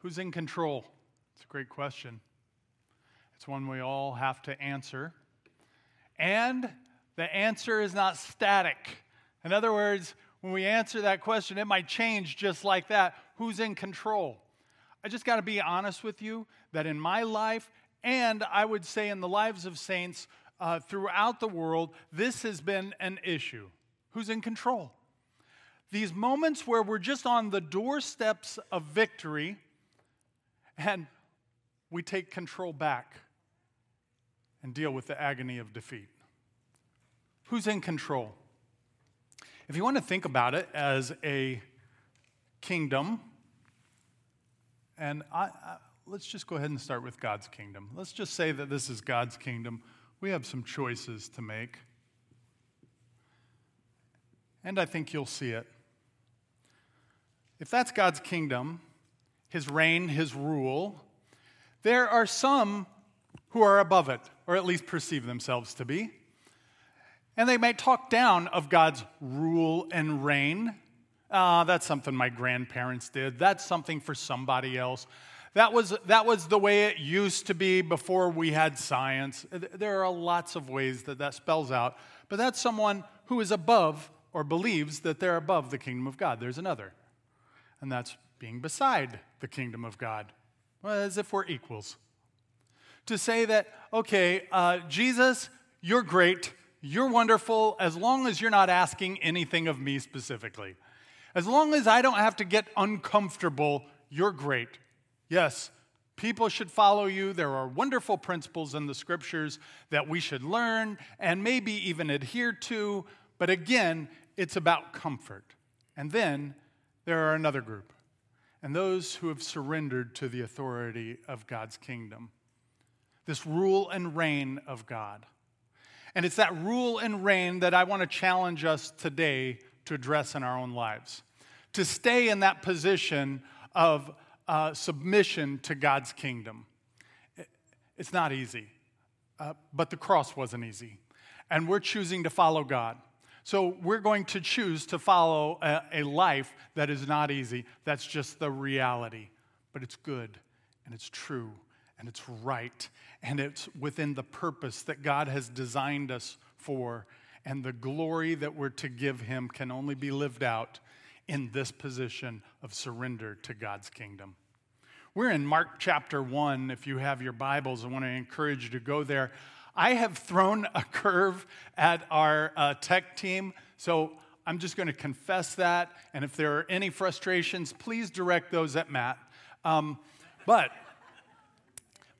Who's in control? It's a great question. It's one we all have to answer. And the answer is not static. In other words, when we answer that question, it might change just like that. Who's in control? I just got to be honest with you that in my life, and I would say in the lives of saints uh, throughout the world, this has been an issue. Who's in control? These moments where we're just on the doorsteps of victory and we take control back and deal with the agony of defeat. Who's in control? If you want to think about it as a kingdom, and I, I, let's just go ahead and start with God's kingdom. Let's just say that this is God's kingdom. We have some choices to make. And I think you'll see it. If that's God's kingdom, his reign, his rule, there are some who are above it, or at least perceive themselves to be. And they may talk down of God's rule and reign. Uh, that's something my grandparents did. That's something for somebody else. That was, that was the way it used to be before we had science. There are lots of ways that that spells out, but that's someone who is above or believes that they're above the kingdom of God. There's another, and that's being beside the kingdom of God, as if we're equals to say that, okay, uh, Jesus, you're great, you're wonderful, as long as you're not asking anything of me specifically. As long as I don't have to get uncomfortable, you're great. Yes, people should follow you. There are wonderful principles in the scriptures that we should learn and maybe even adhere to. But again, it's about comfort. And then there are another group, and those who have surrendered to the authority of God's kingdom this rule and reign of God. And it's that rule and reign that I want to challenge us today to address in our own lives. To stay in that position of uh, submission to God's kingdom. It's not easy, uh, but the cross wasn't easy. And we're choosing to follow God. So we're going to choose to follow a, a life that is not easy. That's just the reality. But it's good and it's true and it's right and it's within the purpose that God has designed us for. And the glory that we're to give Him can only be lived out in this position of surrender to God's kingdom. We're in Mark chapter 1. If you have your Bibles, I want to encourage you to go there. I have thrown a curve at our uh, tech team, so I'm just going to confess that. And if there are any frustrations, please direct those at Matt. Um, but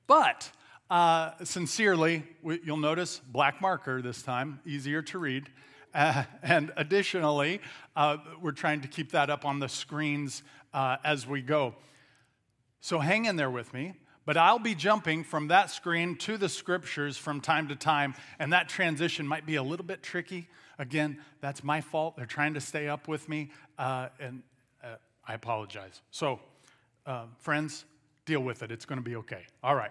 but uh, sincerely, you'll notice black marker this time, easier to read. Uh, and additionally, uh, we're trying to keep that up on the screens uh, as we go. So hang in there with me. But I'll be jumping from that screen to the scriptures from time to time, and that transition might be a little bit tricky. Again, that's my fault. They're trying to stay up with me, uh, and uh, I apologize. So, friends, deal with it. It's going to be okay. All right.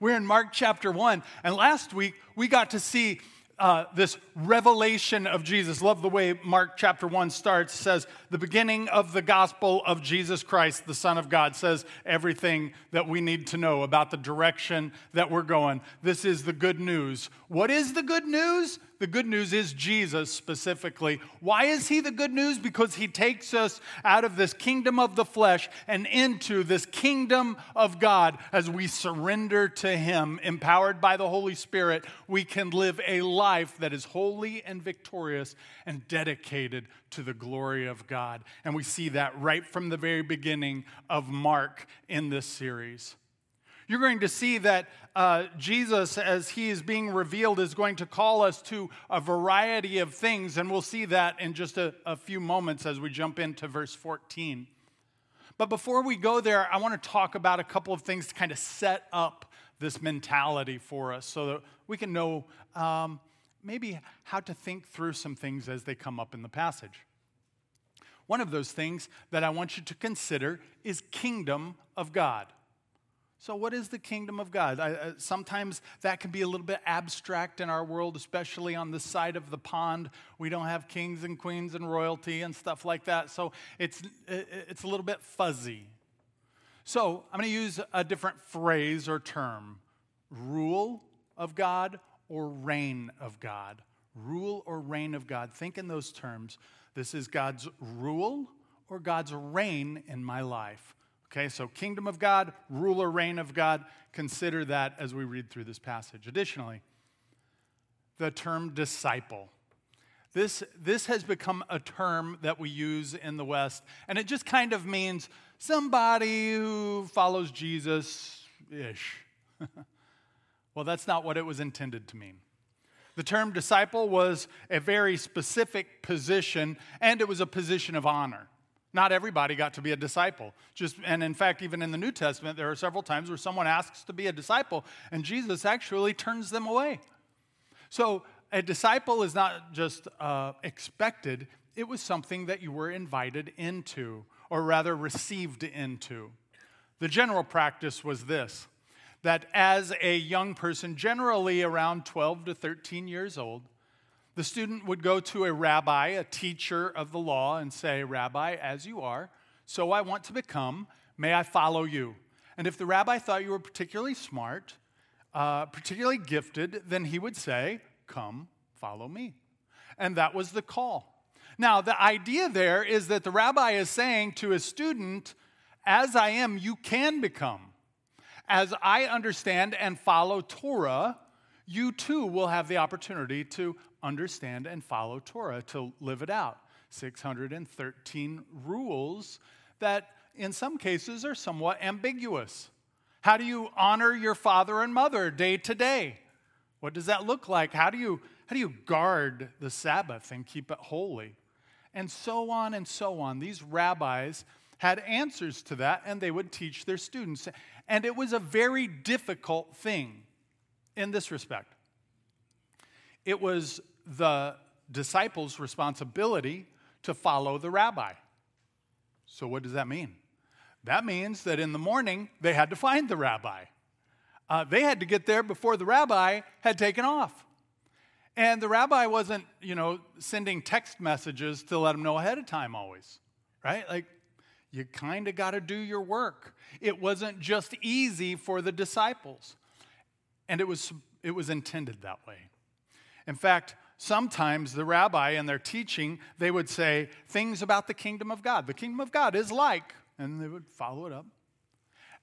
We're in Mark chapter 1. And last week, we got to see uh, this revelation of Jesus. Love the way Mark chapter 1 starts. Says, The beginning of the gospel of Jesus Christ, the Son of God, says everything that we need to know about the direction that we're going. This is the good news. What is the good news? The good news is Jesus specifically. Why is he the good news? Because he takes us out of this kingdom of the flesh and into this kingdom of God. As we surrender to him, empowered by the Holy Spirit, we can live a life that is holy and victorious and dedicated to the glory of God. And we see that right from the very beginning of Mark in this series. You're going to see that uh, Jesus, as he is being revealed, is going to call us to a variety of things, and we'll see that in just a, a few moments as we jump into verse 14. But before we go there, I want to talk about a couple of things to kind of set up this mentality for us so that we can know um, maybe how to think through some things as they come up in the passage. One of those things that I want you to consider is kingdom of God. So, what is the kingdom of God? I, uh, sometimes that can be a little bit abstract in our world, especially on this side of the pond. We don't have kings and queens and royalty and stuff like that. So, it's, it's a little bit fuzzy. So I'm going to use a different phrase or term rule of God or reign of God. Rule or reign of God. Think in those terms. This is God's rule or God's reign in my life. Okay, so kingdom of God, ruler, reign of God. Consider that as we read through this passage. Additionally, the term disciple. This, this has become a term that we use in the West, and it just kind of means somebody who follows Jesus ish. well, that's not what it was intended to mean. The term disciple was a very specific position, and it was a position of honor. Not everybody got to be a disciple. Just, and in fact, even in the New Testament, there are several times where someone asks to be a disciple, and Jesus actually turns them away. So, a disciple is not just uh, expected, it was something that you were invited into or rather received into. The general practice was this that as a young person, generally around 12 to 13 years old, the student would go to a rabbi, a teacher of the law, and say, Rabbi, as you are, so I want to become, may I follow you? And if the rabbi thought you were particularly smart, uh, particularly gifted, then he would say, Come, follow me. And that was the call. Now, the idea there is that the rabbi is saying to a student, as I am, you can become. As I understand and follow Torah, you too will have the opportunity to understand and follow Torah, to live it out. 613 rules that in some cases are somewhat ambiguous. How do you honor your father and mother day to day? What does that look like? How do you, how do you guard the Sabbath and keep it holy? and so on and so on. These rabbis had answers to that, and they would teach their students. And it was a very difficult thing in this respect. It was the disciples' responsibility to follow the rabbi. So, what does that mean? That means that in the morning, they had to find the rabbi. Uh, they had to get there before the rabbi had taken off. And the rabbi wasn't, you know, sending text messages to let them know ahead of time always, right? Like, you kind of got to do your work. It wasn't just easy for the disciples. And it was, it was intended that way. In fact, sometimes the rabbi in their teaching, they would say things about the kingdom of God. The kingdom of God is like, and they would follow it up.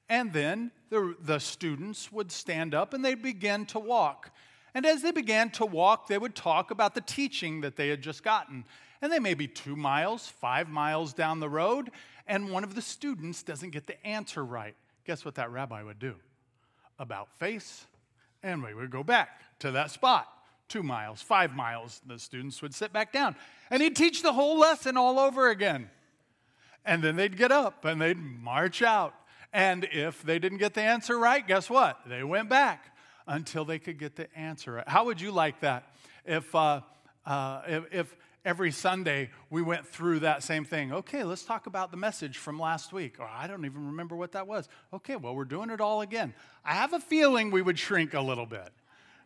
And then the, the students would stand up and they'd begin to walk. And as they began to walk, they would talk about the teaching that they had just gotten. And they may be two miles, five miles down the road, and one of the students doesn't get the answer right. Guess what that rabbi would do? About face, and we would go back to that spot. Two miles, five miles, the students would sit back down. And he'd teach the whole lesson all over again. And then they'd get up and they'd march out. And if they didn't get the answer right, guess what? They went back until they could get the answer. right. How would you like that if, uh, uh, if, if every Sunday we went through that same thing? Okay, let's talk about the message from last week. Or I don't even remember what that was. Okay, well, we're doing it all again. I have a feeling we would shrink a little bit,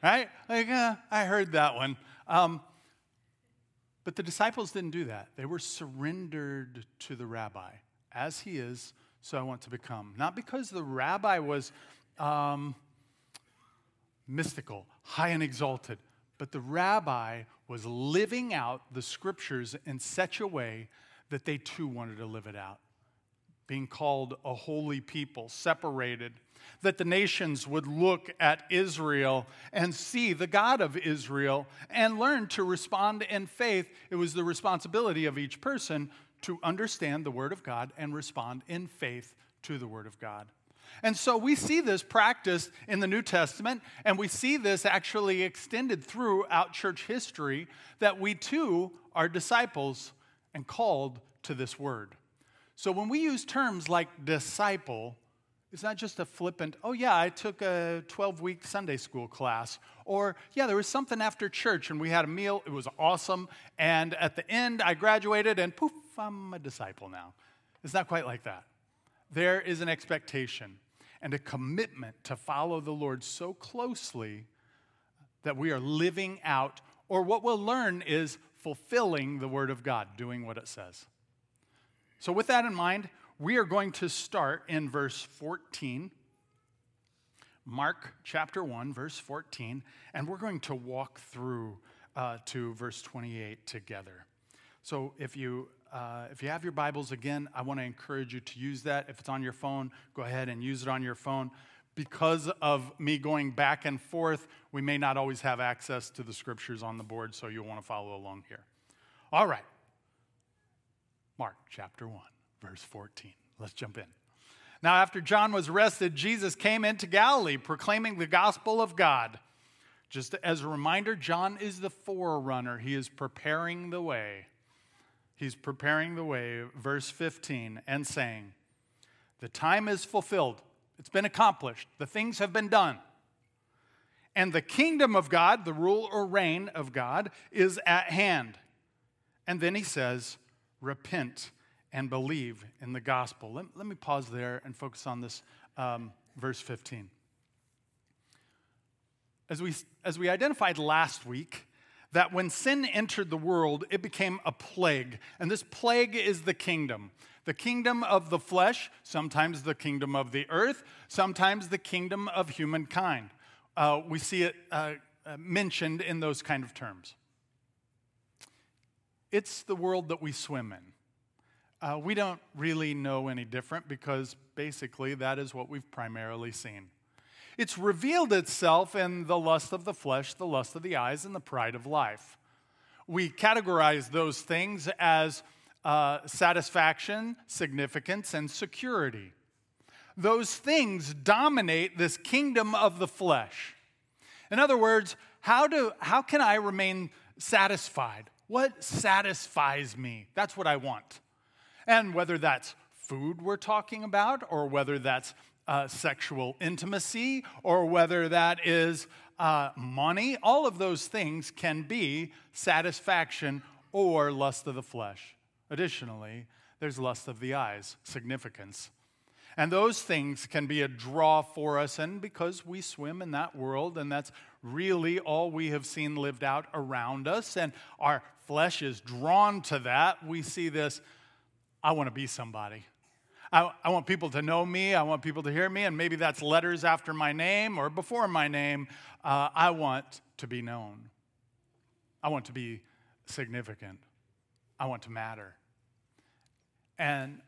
right? Like, uh, I heard that one. Um, but the disciples didn't do that. They were surrendered to the rabbi as he is, so I want to become. Not because the rabbi was. Um, mystical, high and exalted. But the rabbi was living out the scriptures in such a way that they too wanted to live it out. Being called a holy people, separated, that the nations would look at Israel and see the God of Israel and learn to respond in faith. It was the responsibility of each person to understand the Word of God and respond in faith to the Word of God. And so we see this practiced in the New Testament, and we see this actually extended throughout church history that we too are disciples and called to this word. So when we use terms like disciple, it's not just a flippant, oh yeah, I took a 12 week Sunday school class. Or, yeah, there was something after church and we had a meal, it was awesome. And at the end, I graduated and poof, I'm a disciple now. It's not quite like that. There is an expectation and a commitment to follow the Lord so closely that we are living out, or what we'll learn is fulfilling the Word of God, doing what it says. So, with that in mind, We are going to start in verse 14. Mark chapter 1, verse 14, and we're going to walk through uh, to verse 28 together. So if you uh, if you have your Bibles again, I want to encourage you to use that. If it's on your phone, go ahead and use it on your phone. Because of me going back and forth, we may not always have access to the scriptures on the board, so you'll want to follow along here. All right. Mark chapter 1, verse 14. Let's jump in. Now, after John was arrested, Jesus came into Galilee proclaiming the gospel of God. Just as a reminder, John is the forerunner, he is preparing the way. He's preparing the way, verse 15, and saying, The time is fulfilled, it's been accomplished, the things have been done. And the kingdom of God, the rule or reign of God, is at hand. And then he says, Repent and believe in the gospel. Let, let me pause there and focus on this um, verse 15. As we, as we identified last week, that when sin entered the world, it became a plague. And this plague is the kingdom the kingdom of the flesh, sometimes the kingdom of the earth, sometimes the kingdom of humankind. Uh, we see it uh, uh, mentioned in those kind of terms. It's the world that we swim in. Uh, we don't really know any different because basically that is what we've primarily seen. It's revealed itself in the lust of the flesh, the lust of the eyes, and the pride of life. We categorize those things as uh, satisfaction, significance, and security. Those things dominate this kingdom of the flesh. In other words, how, do, how can I remain satisfied? What satisfies me? That's what I want. And whether that's food we're talking about, or whether that's uh, sexual intimacy or whether that is uh, money, all of those things can be satisfaction or lust of the flesh. Additionally, there's lust of the eyes, significance. And those things can be a draw for us, and because we swim in that world, and that's really all we have seen lived out around us, and our flesh is drawn to that, we see this I want to be somebody. I, I, want people to know me. I want people to hear me. And maybe that's letters after my name or before my name. Uh, I want to be known. I want to be significant. I want to matter. And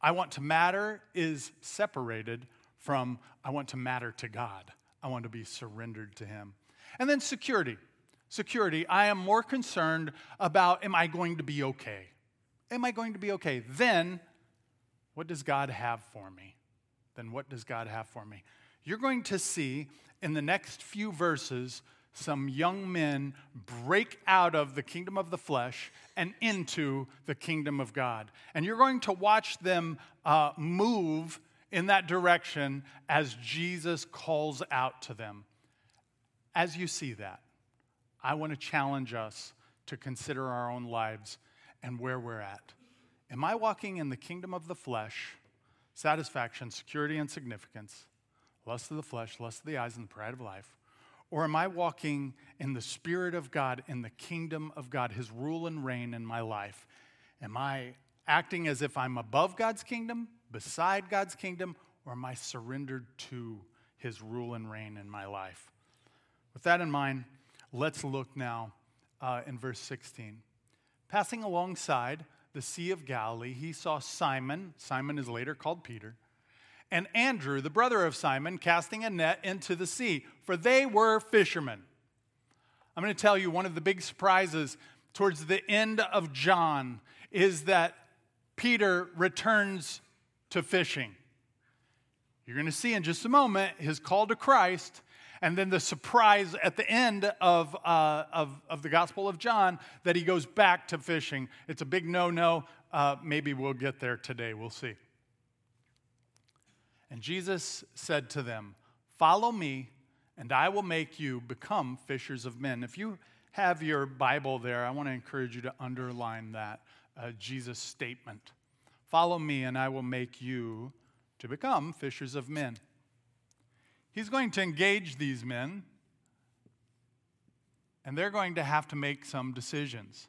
I want to matter is separated from I want to matter to God. I want to be surrendered to Him. And then security. Security. I am more concerned about am I going to be okay? Am I going to be okay? Then what does God have for me? Then what does God have for me? You're going to see in the next few verses some young men break out of the kingdom of the flesh and into the kingdom of God. And you're going to watch them uh, move in that direction as Jesus calls out to them. As you see that, I want to challenge us to consider our own lives and where we're at. Am I walking in the kingdom of the flesh, satisfaction, security, and significance, lust of the flesh, lust of the eyes, and the pride of life? Or am I walking in the Spirit of God, in the kingdom of God, His rule and reign in my life? Am I acting as if I'm above God's kingdom, beside God's kingdom, or am I surrendered to His rule and reign in my life? With that in mind, let's look now uh, in verse 16. Passing alongside, the Sea of Galilee, he saw Simon, Simon is later called Peter, and Andrew, the brother of Simon, casting a net into the sea, for they were fishermen. I'm going to tell you one of the big surprises towards the end of John is that Peter returns to fishing. You're going to see in just a moment his call to Christ and then the surprise at the end of, uh, of, of, the Gospel of John that he goes back to fishing. It's a big no no. Uh, maybe we'll get there today. We'll see. And Jesus said to them, Follow me, and I will make you become fishers of men. If you have your Bible there, I want to encourage you to underline that uh, Jesus statement. Follow me, and I will make you to become fishers of men. He's going to engage these men, and they're going to have to make some decisions.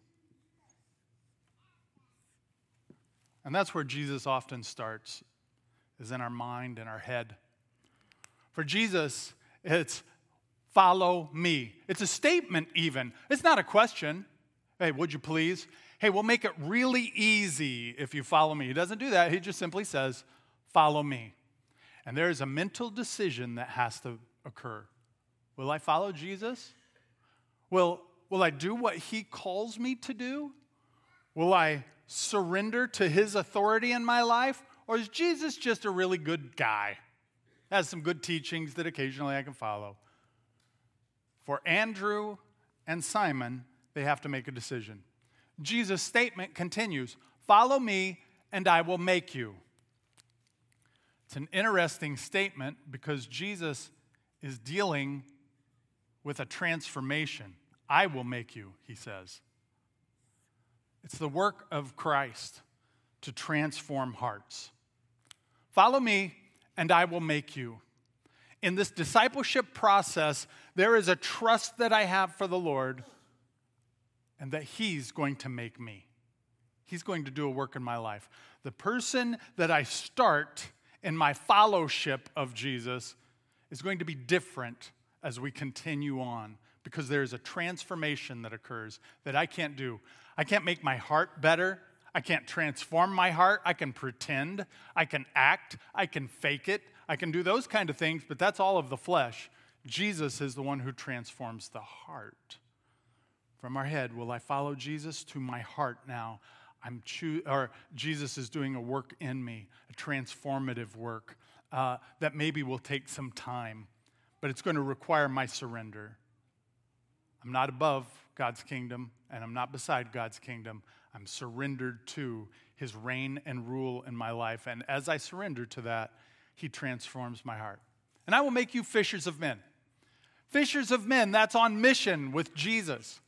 And that's where Jesus often starts, is in our mind and our head. For Jesus, it's follow me. It's a statement, even. It's not a question. Hey, would you please? Hey, we'll make it really easy if you follow me. He doesn't do that. He just simply says, follow me. And there is a mental decision that has to occur. Will I follow Jesus? Will, will I do what he calls me to do? Will I surrender to his authority in my life? Or is Jesus just a really good guy? Has some good teachings that occasionally I can follow. For Andrew and Simon, they have to make a decision. Jesus' statement continues Follow me, and I will make you. It's an interesting statement because Jesus is dealing with a transformation. I will make you, he says. It's the work of Christ to transform hearts. Follow me, and I will make you. In this discipleship process, there is a trust that I have for the Lord and that He's going to make me. He's going to do a work in my life. The person that I start in my fellowship of Jesus is going to be different as we continue on because there's a transformation that occurs that I can't do. I can't make my heart better. I can't transform my heart. I can pretend. I can act. I can fake it. I can do those kind of things, but that's all of the flesh. Jesus is the one who transforms the heart. From our head, will I follow Jesus to my heart now? I'm choo- or Jesus is doing a work in me, a transformative work uh, that maybe will take some time, but it's going to require my surrender. I'm not above God's kingdom, and I'm not beside God's kingdom. I'm surrendered to his reign and rule in my life. And as I surrender to that, he transforms my heart. And I will make you fishers of men. Fishers of men, that's on mission with Jesus.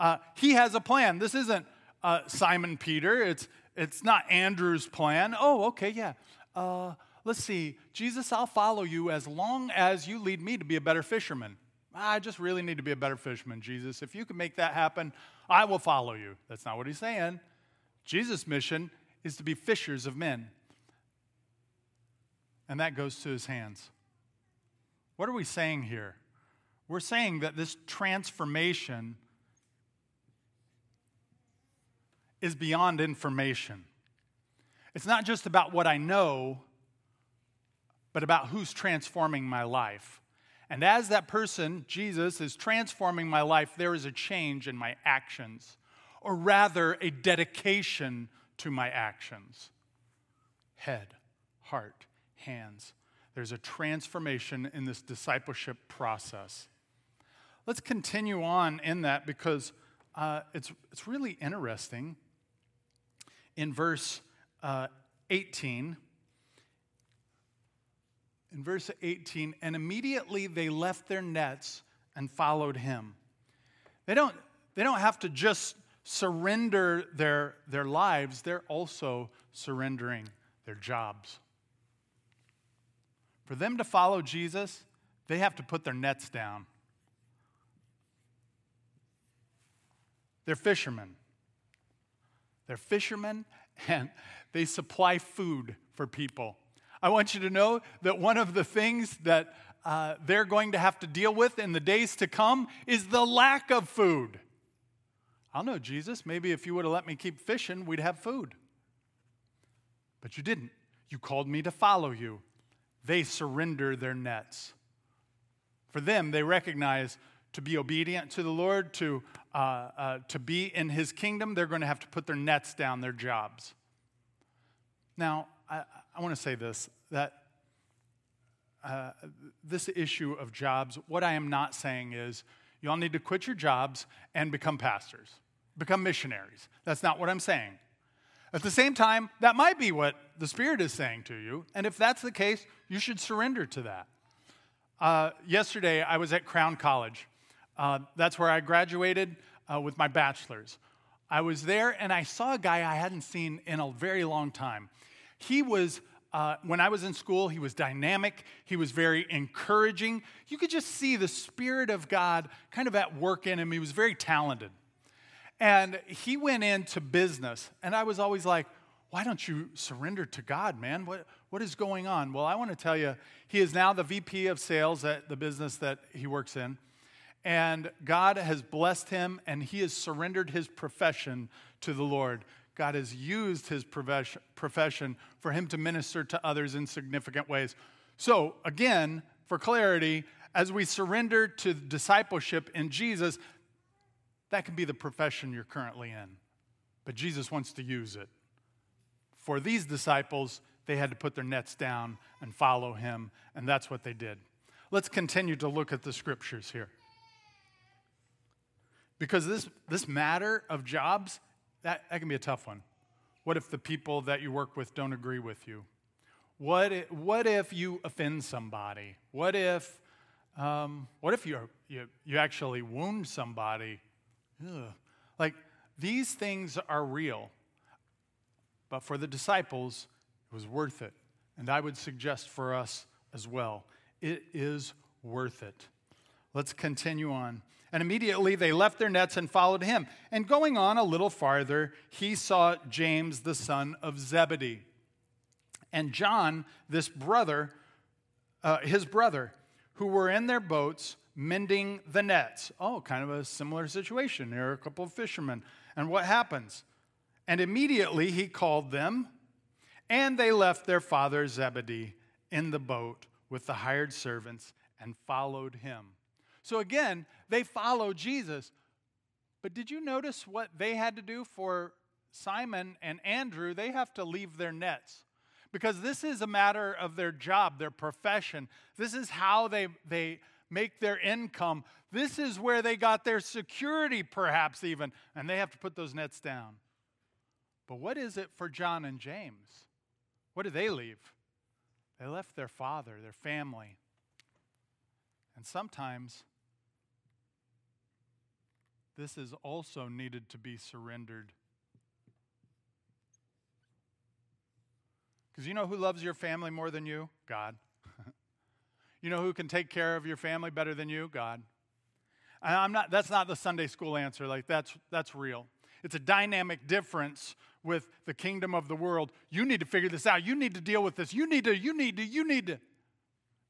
Uh, he has a plan. This isn't uh, Simon Peter, it's, it's not Andrew's plan. Oh, okay, yeah. Uh, let's see. Jesus, I'll follow you as long as you lead me to be a better fisherman. I just really need to be a better fisherman, Jesus. If you can make that happen, I will follow you. That's not what he's saying. Jesus' mission is to be fishers of men. And that goes to his hands. What are we saying here? We're saying that this transformation is beyond information. It's not just about what I know, but about who's transforming my life. And as that person, Jesus, is transforming my life, there is a change in my actions, or rather, a dedication to my actions. Head, heart, hands. There's a transformation in this discipleship process. Let's continue on in that because uh, it's, it's really interesting. In verse uh, 18, in verse 18, and immediately they left their nets and followed him. They don't, they don't have to just surrender their, their lives, they're also surrendering their jobs. For them to follow Jesus, they have to put their nets down. They're fishermen. They're fishermen and they supply food for people. I want you to know that one of the things that uh, they're going to have to deal with in the days to come is the lack of food. I'll know, Jesus, maybe if you would have let me keep fishing, we'd have food. But you didn't. You called me to follow you. They surrender their nets. For them, they recognize to be obedient to the Lord, to, uh, uh, to be in His kingdom, they're going to have to put their nets down, their jobs. Now, I, I want to say this that uh, this issue of jobs, what I am not saying is you all need to quit your jobs and become pastors, become missionaries. That's not what I'm saying. At the same time, that might be what the Spirit is saying to you. And if that's the case, you should surrender to that. Uh, yesterday, I was at Crown College. Uh, that's where I graduated uh, with my bachelor's. I was there and I saw a guy I hadn't seen in a very long time. He was, uh, when I was in school, he was dynamic, he was very encouraging. You could just see the Spirit of God kind of at work in him. He was very talented. And he went into business, and I was always like, why don't you surrender to God, man? What, what is going on? Well, I want to tell you, he is now the VP of sales at the business that he works in. And God has blessed him, and he has surrendered his profession to the Lord. God has used his profession for him to minister to others in significant ways. So, again, for clarity, as we surrender to discipleship in Jesus, that can be the profession you're currently in. But Jesus wants to use it. For these disciples, they had to put their nets down and follow him, and that's what they did. Let's continue to look at the scriptures here. Because this, this matter of jobs, that, that can be a tough one. What if the people that you work with don't agree with you? What if, what if you offend somebody? What if, um, what if you you, you actually wound somebody? Ugh. Like, these things are real. But for the disciples, it was worth it. And I would suggest for us as well, it is worth it. Let's continue on. And immediately they left their nets and followed him. And going on a little farther, he saw James, the son of Zebedee, and John, this brother, uh, his brother, who were in their boats mending the nets. Oh, kind of a similar situation. There are a couple of fishermen. And what happens? And immediately he called them, and they left their father Zebedee in the boat with the hired servants and followed him. So again, they follow Jesus. But did you notice what they had to do for Simon and Andrew? They have to leave their nets because this is a matter of their job, their profession. This is how they, they make their income. This is where they got their security, perhaps even, and they have to put those nets down. But what is it for John and James? What did they leave? They left their father, their family. And sometimes this is also needed to be surrendered. Because you know who loves your family more than you? God. you know who can take care of your family better than you? God. And I'm not, that's not the Sunday school answer. Like, that's, that's real. It's a dynamic difference with the kingdom of the world. You need to figure this out. You need to deal with this. You need to, you need to, you need to.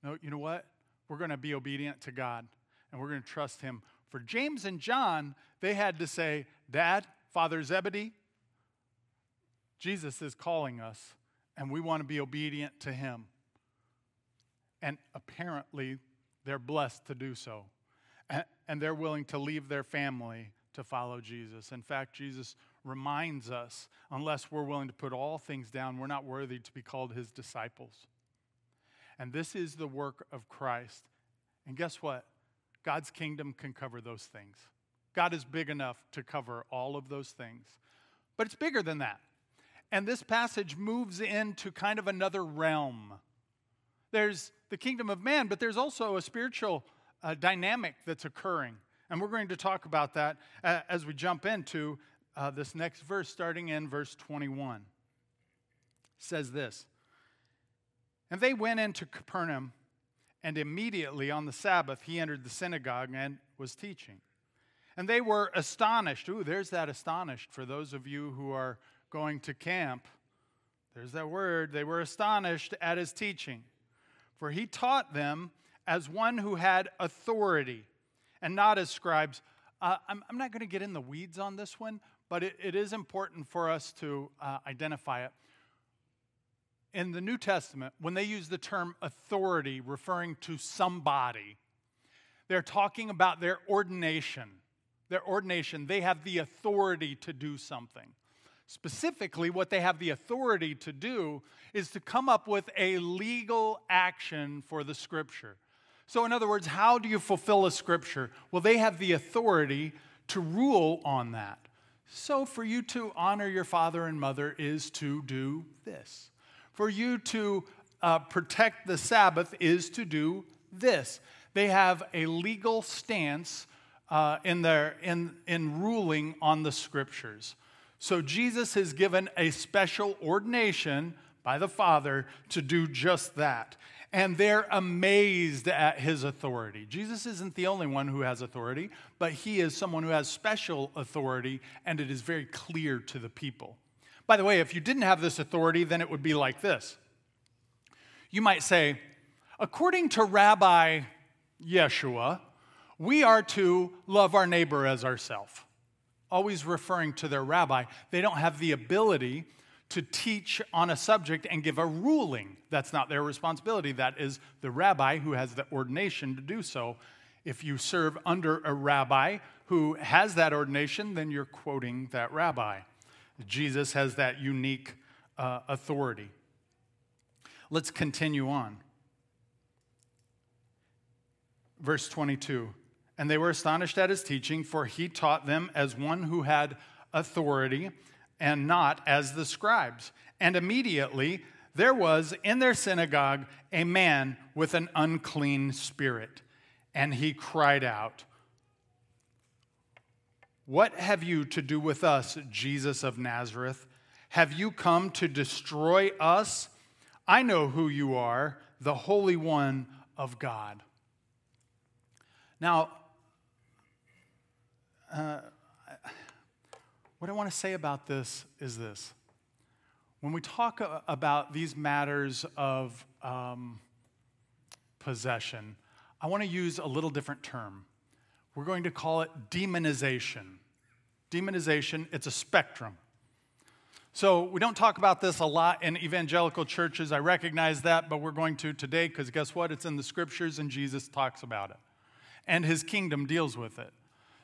No, you know what? We're going to be obedient to God and we're going to trust Him. For James and John, they had to say, Dad, Father Zebedee, Jesus is calling us and we want to be obedient to Him. And apparently, they're blessed to do so. And they're willing to leave their family to follow Jesus. In fact, Jesus reminds us unless we're willing to put all things down, we're not worthy to be called his disciples. And this is the work of Christ. And guess what? God's kingdom can cover those things. God is big enough to cover all of those things. But it's bigger than that. And this passage moves into kind of another realm. There's the kingdom of man, but there's also a spiritual uh, dynamic that's occurring. And we're going to talk about that uh, as we jump into uh, this next verse, starting in verse 21. It says this And they went into Capernaum, and immediately on the Sabbath he entered the synagogue and was teaching. And they were astonished. Ooh, there's that astonished for those of you who are going to camp. There's that word. They were astonished at his teaching. For he taught them as one who had authority and not as scribes. Uh, I'm, I'm, not going to get in the weeds on this one, but it, it is important for us to uh, identify it. In the New Testament, when they use the term authority referring to somebody, they're talking about their ordination. Their ordination, they have the authority to do something. Specifically, what they have the authority to do is to come up with a legal action for the scripture. So, in other words, how do you fulfill a scripture? Well, they have the authority to rule on that. So, for you to honor your father and mother is to do this. For you to uh, protect the Sabbath is to do this. They have a legal stance uh, in, their, in, in ruling on the scriptures. So, Jesus has given a special ordination by the Father to do just that and they're amazed at his authority. Jesus isn't the only one who has authority, but he is someone who has special authority, and it is very clear to the people. By the way, if you didn't have this authority, then it would be like this. You might say, according to Rabbi Yeshua, we are to love our neighbor as ourselves. Always referring to their rabbi. They don't have the ability to teach on a subject and give a ruling. That's not their responsibility. That is the rabbi who has the ordination to do so. If you serve under a rabbi who has that ordination, then you're quoting that rabbi. Jesus has that unique uh, authority. Let's continue on. Verse 22 And they were astonished at his teaching, for he taught them as one who had authority and not as the scribes. And immediately there was in their synagogue a man with an unclean spirit, and he cried out, What have you to do with us, Jesus of Nazareth? Have you come to destroy us? I know who you are, the Holy One of God. Now, uh, what I want to say about this is this. When we talk about these matters of um, possession, I want to use a little different term. We're going to call it demonization. Demonization, it's a spectrum. So we don't talk about this a lot in evangelical churches. I recognize that, but we're going to today because guess what? It's in the scriptures and Jesus talks about it. And his kingdom deals with it.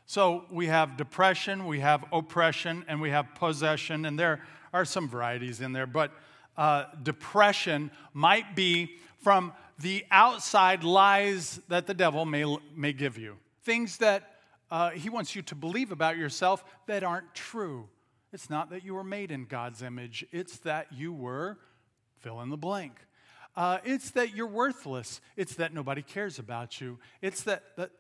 So we have depression, we have oppression, and we have possession, and there are some varieties in there. But uh, depression might be from the outside lies that the devil may, may give you, things that uh, he wants you to believe about yourself that aren't true. It's not that you were made in God's image, it's that you were fill in the blank. Uh, it's that you're worthless. It's that nobody cares about you. It's that, that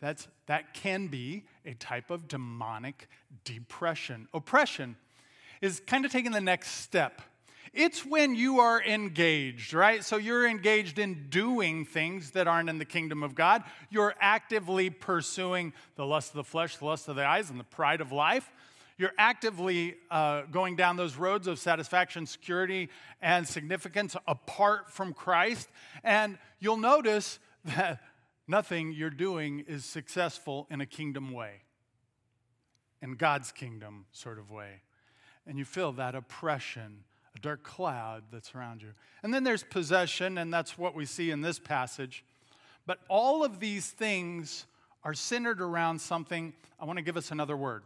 that's, that can be a type of demonic depression. Oppression is kind of taking the next step. It's when you are engaged, right? So you're engaged in doing things that aren't in the kingdom of God. You're actively pursuing the lust of the flesh, the lust of the eyes, and the pride of life. You're actively uh, going down those roads of satisfaction, security, and significance apart from Christ. And you'll notice that nothing you're doing is successful in a kingdom way, in God's kingdom sort of way. And you feel that oppression, a dark cloud that's around you. And then there's possession, and that's what we see in this passage. But all of these things are centered around something. I want to give us another word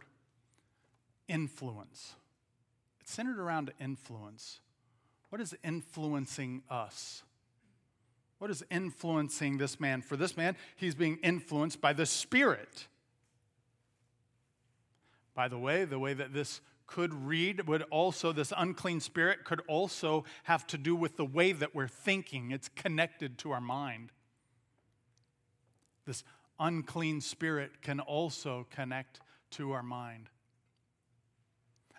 influence. It's centered around influence. What is influencing us? What is influencing this man? For this man, he's being influenced by the Spirit. By the way, the way that this could read would also, this unclean spirit could also have to do with the way that we're thinking. It's connected to our mind. This unclean spirit can also connect to our mind.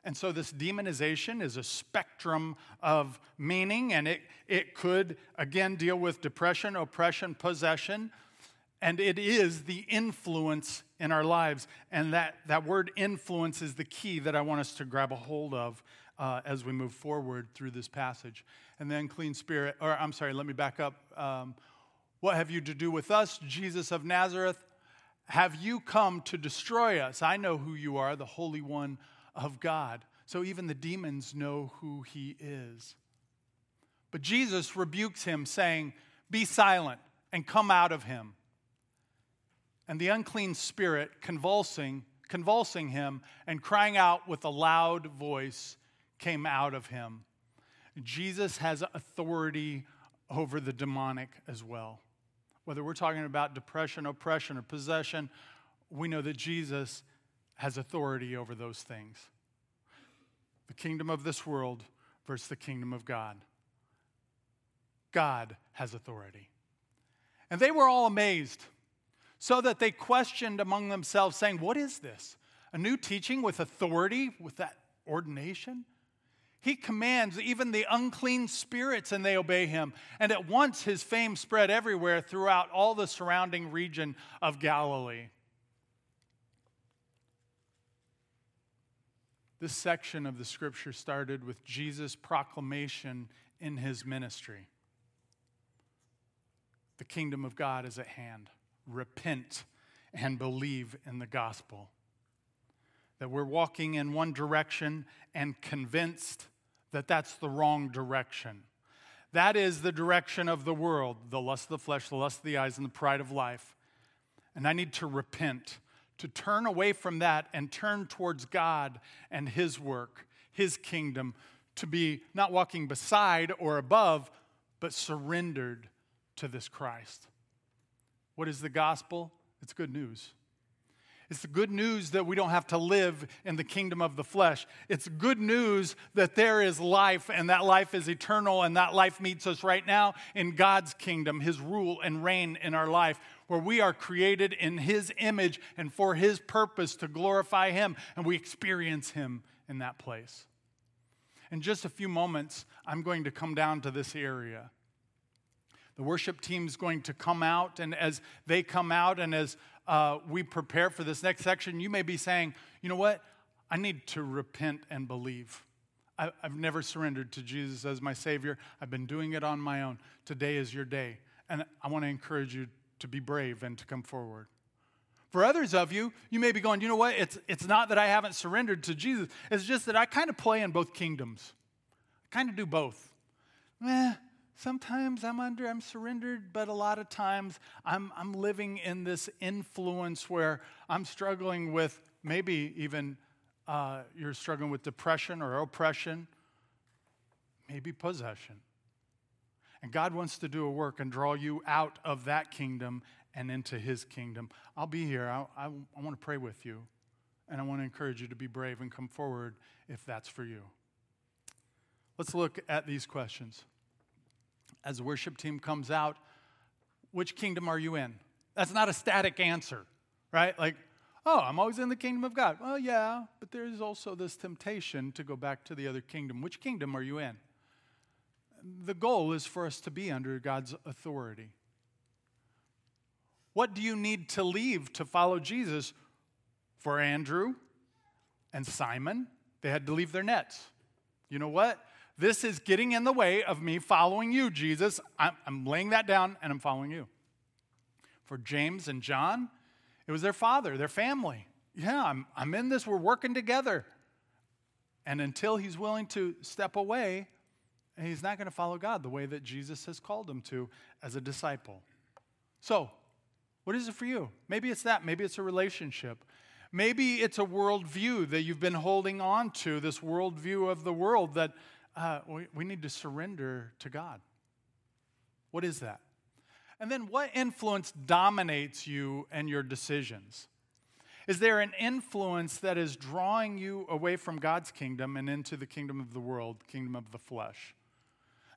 And so, this demonization is a spectrum of meaning, and it, it could, again, deal with depression, oppression, possession, and it is the influence in our lives. And that, that word influence is the key that I want us to grab a hold of uh, as we move forward through this passage. And then, clean spirit, or I'm sorry, let me back up. Um, what have you to do with us, Jesus of Nazareth? Have you come to destroy us? I know who you are, the Holy One of God. So even the demons know who he is. But Jesus rebukes him, saying, Be silent and come out of him. And the unclean spirit, convulsing, convulsing him and crying out with a loud voice, came out of him. Jesus has authority over the demonic as well. Whether we're talking about depression, oppression, or possession, we know that Jesus has authority over those things the kingdom of this world versus the kingdom of God. God has authority. And they were all amazed, so that they questioned among themselves, saying, What is this? A new teaching with authority, with that ordination? He commands even the unclean spirits, and they obey him. And at once his fame spread everywhere throughout all the surrounding region of Galilee. This section of the scripture started with Jesus' proclamation in his ministry. The kingdom of God is at hand. Repent and believe in the gospel. That we're walking in one direction and convinced that that's the wrong direction. That is the direction of the world the lust of the flesh, the lust of the eyes, and the pride of life. And I need to repent, to turn away from that and turn towards God and His work, His kingdom, to be not walking beside or above, but surrendered to this Christ. What is the gospel? It's good news. It's the good news that we don't have to live in the kingdom of the flesh. It's good news that there is life and that life is eternal and that life meets us right now in God's kingdom, His rule and reign in our life, where we are created in His image and for His purpose to glorify Him, and we experience Him in that place. In just a few moments, I'm going to come down to this area. The worship team is going to come out, and as they come out, and as uh, we prepare for this next section, you may be saying, you know what? I need to repent and believe. I, I've never surrendered to Jesus as my Savior. I've been doing it on my own. Today is your day. And I want to encourage you to be brave and to come forward. For others of you, you may be going, you know what? It's, it's not that I haven't surrendered to Jesus. It's just that I kind of play in both kingdoms. I kind of do both. Sometimes I'm under, I'm surrendered, but a lot of times I'm, I'm living in this influence where I'm struggling with maybe even uh, you're struggling with depression or oppression, maybe possession. And God wants to do a work and draw you out of that kingdom and into his kingdom. I'll be here. I, I, I want to pray with you. And I want to encourage you to be brave and come forward if that's for you. Let's look at these questions as the worship team comes out, which kingdom are you in? That's not a static answer, right? Like, oh, I'm always in the kingdom of God. Well, yeah, but there's also this temptation to go back to the other kingdom. Which kingdom are you in? The goal is for us to be under God's authority. What do you need to leave to follow Jesus? For Andrew and Simon, they had to leave their nets. You know what? This is getting in the way of me following you, Jesus. I'm, I'm laying that down and I'm following you. For James and John, it was their father, their family. Yeah, I'm, I'm in this, we're working together. And until he's willing to step away, he's not going to follow God the way that Jesus has called him to as a disciple. So, what is it for you? Maybe it's that. Maybe it's a relationship. Maybe it's a worldview that you've been holding on to, this worldview of the world that uh, we, we need to surrender to God. What is that? And then what influence dominates you and your decisions? Is there an influence that is drawing you away from God's kingdom and into the kingdom of the world, kingdom of the flesh?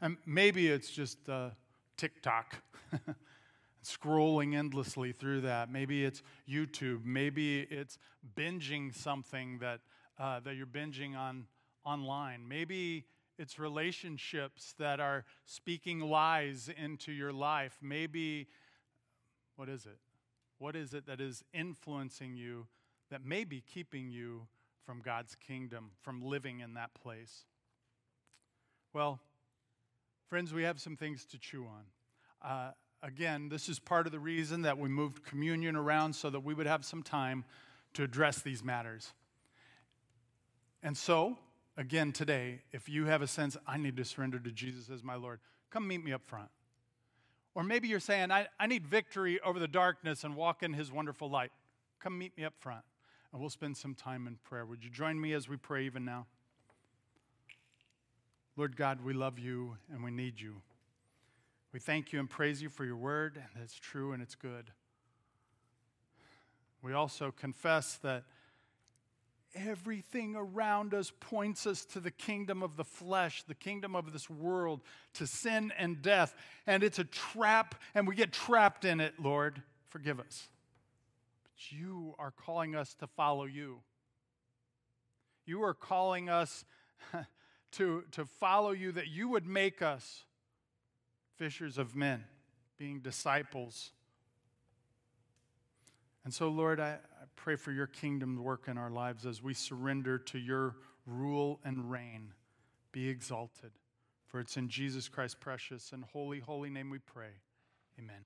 And maybe it's just uh, TikTok, scrolling endlessly through that. Maybe it's YouTube. Maybe it's binging something that, uh, that you're binging on online. Maybe it's relationships that are speaking lies into your life. Maybe, what is it? What is it that is influencing you that may be keeping you from God's kingdom, from living in that place? Well, friends, we have some things to chew on. Uh, again, this is part of the reason that we moved communion around so that we would have some time to address these matters. And so, again today, if you have a sense, I need to surrender to Jesus as my Lord, come meet me up front. Or maybe you're saying, I, I need victory over the darkness and walk in his wonderful light. Come meet me up front, and we'll spend some time in prayer. Would you join me as we pray even now? Lord God, we love you and we need you. We thank you and praise you for your word, and it's true and it's good. We also confess that everything around us points us to the kingdom of the flesh, the kingdom of this world, to sin and death. And it's a trap, and we get trapped in it, Lord. Forgive us. But you are calling us to follow you. You are calling us to, to follow you, that you would make us fishers of men, being disciples. And so, Lord, I, pray for your kingdom to work in our lives as we surrender to your rule and reign be exalted. For it's in Jesus Christ's precious and holy, holy name we pray. Amen.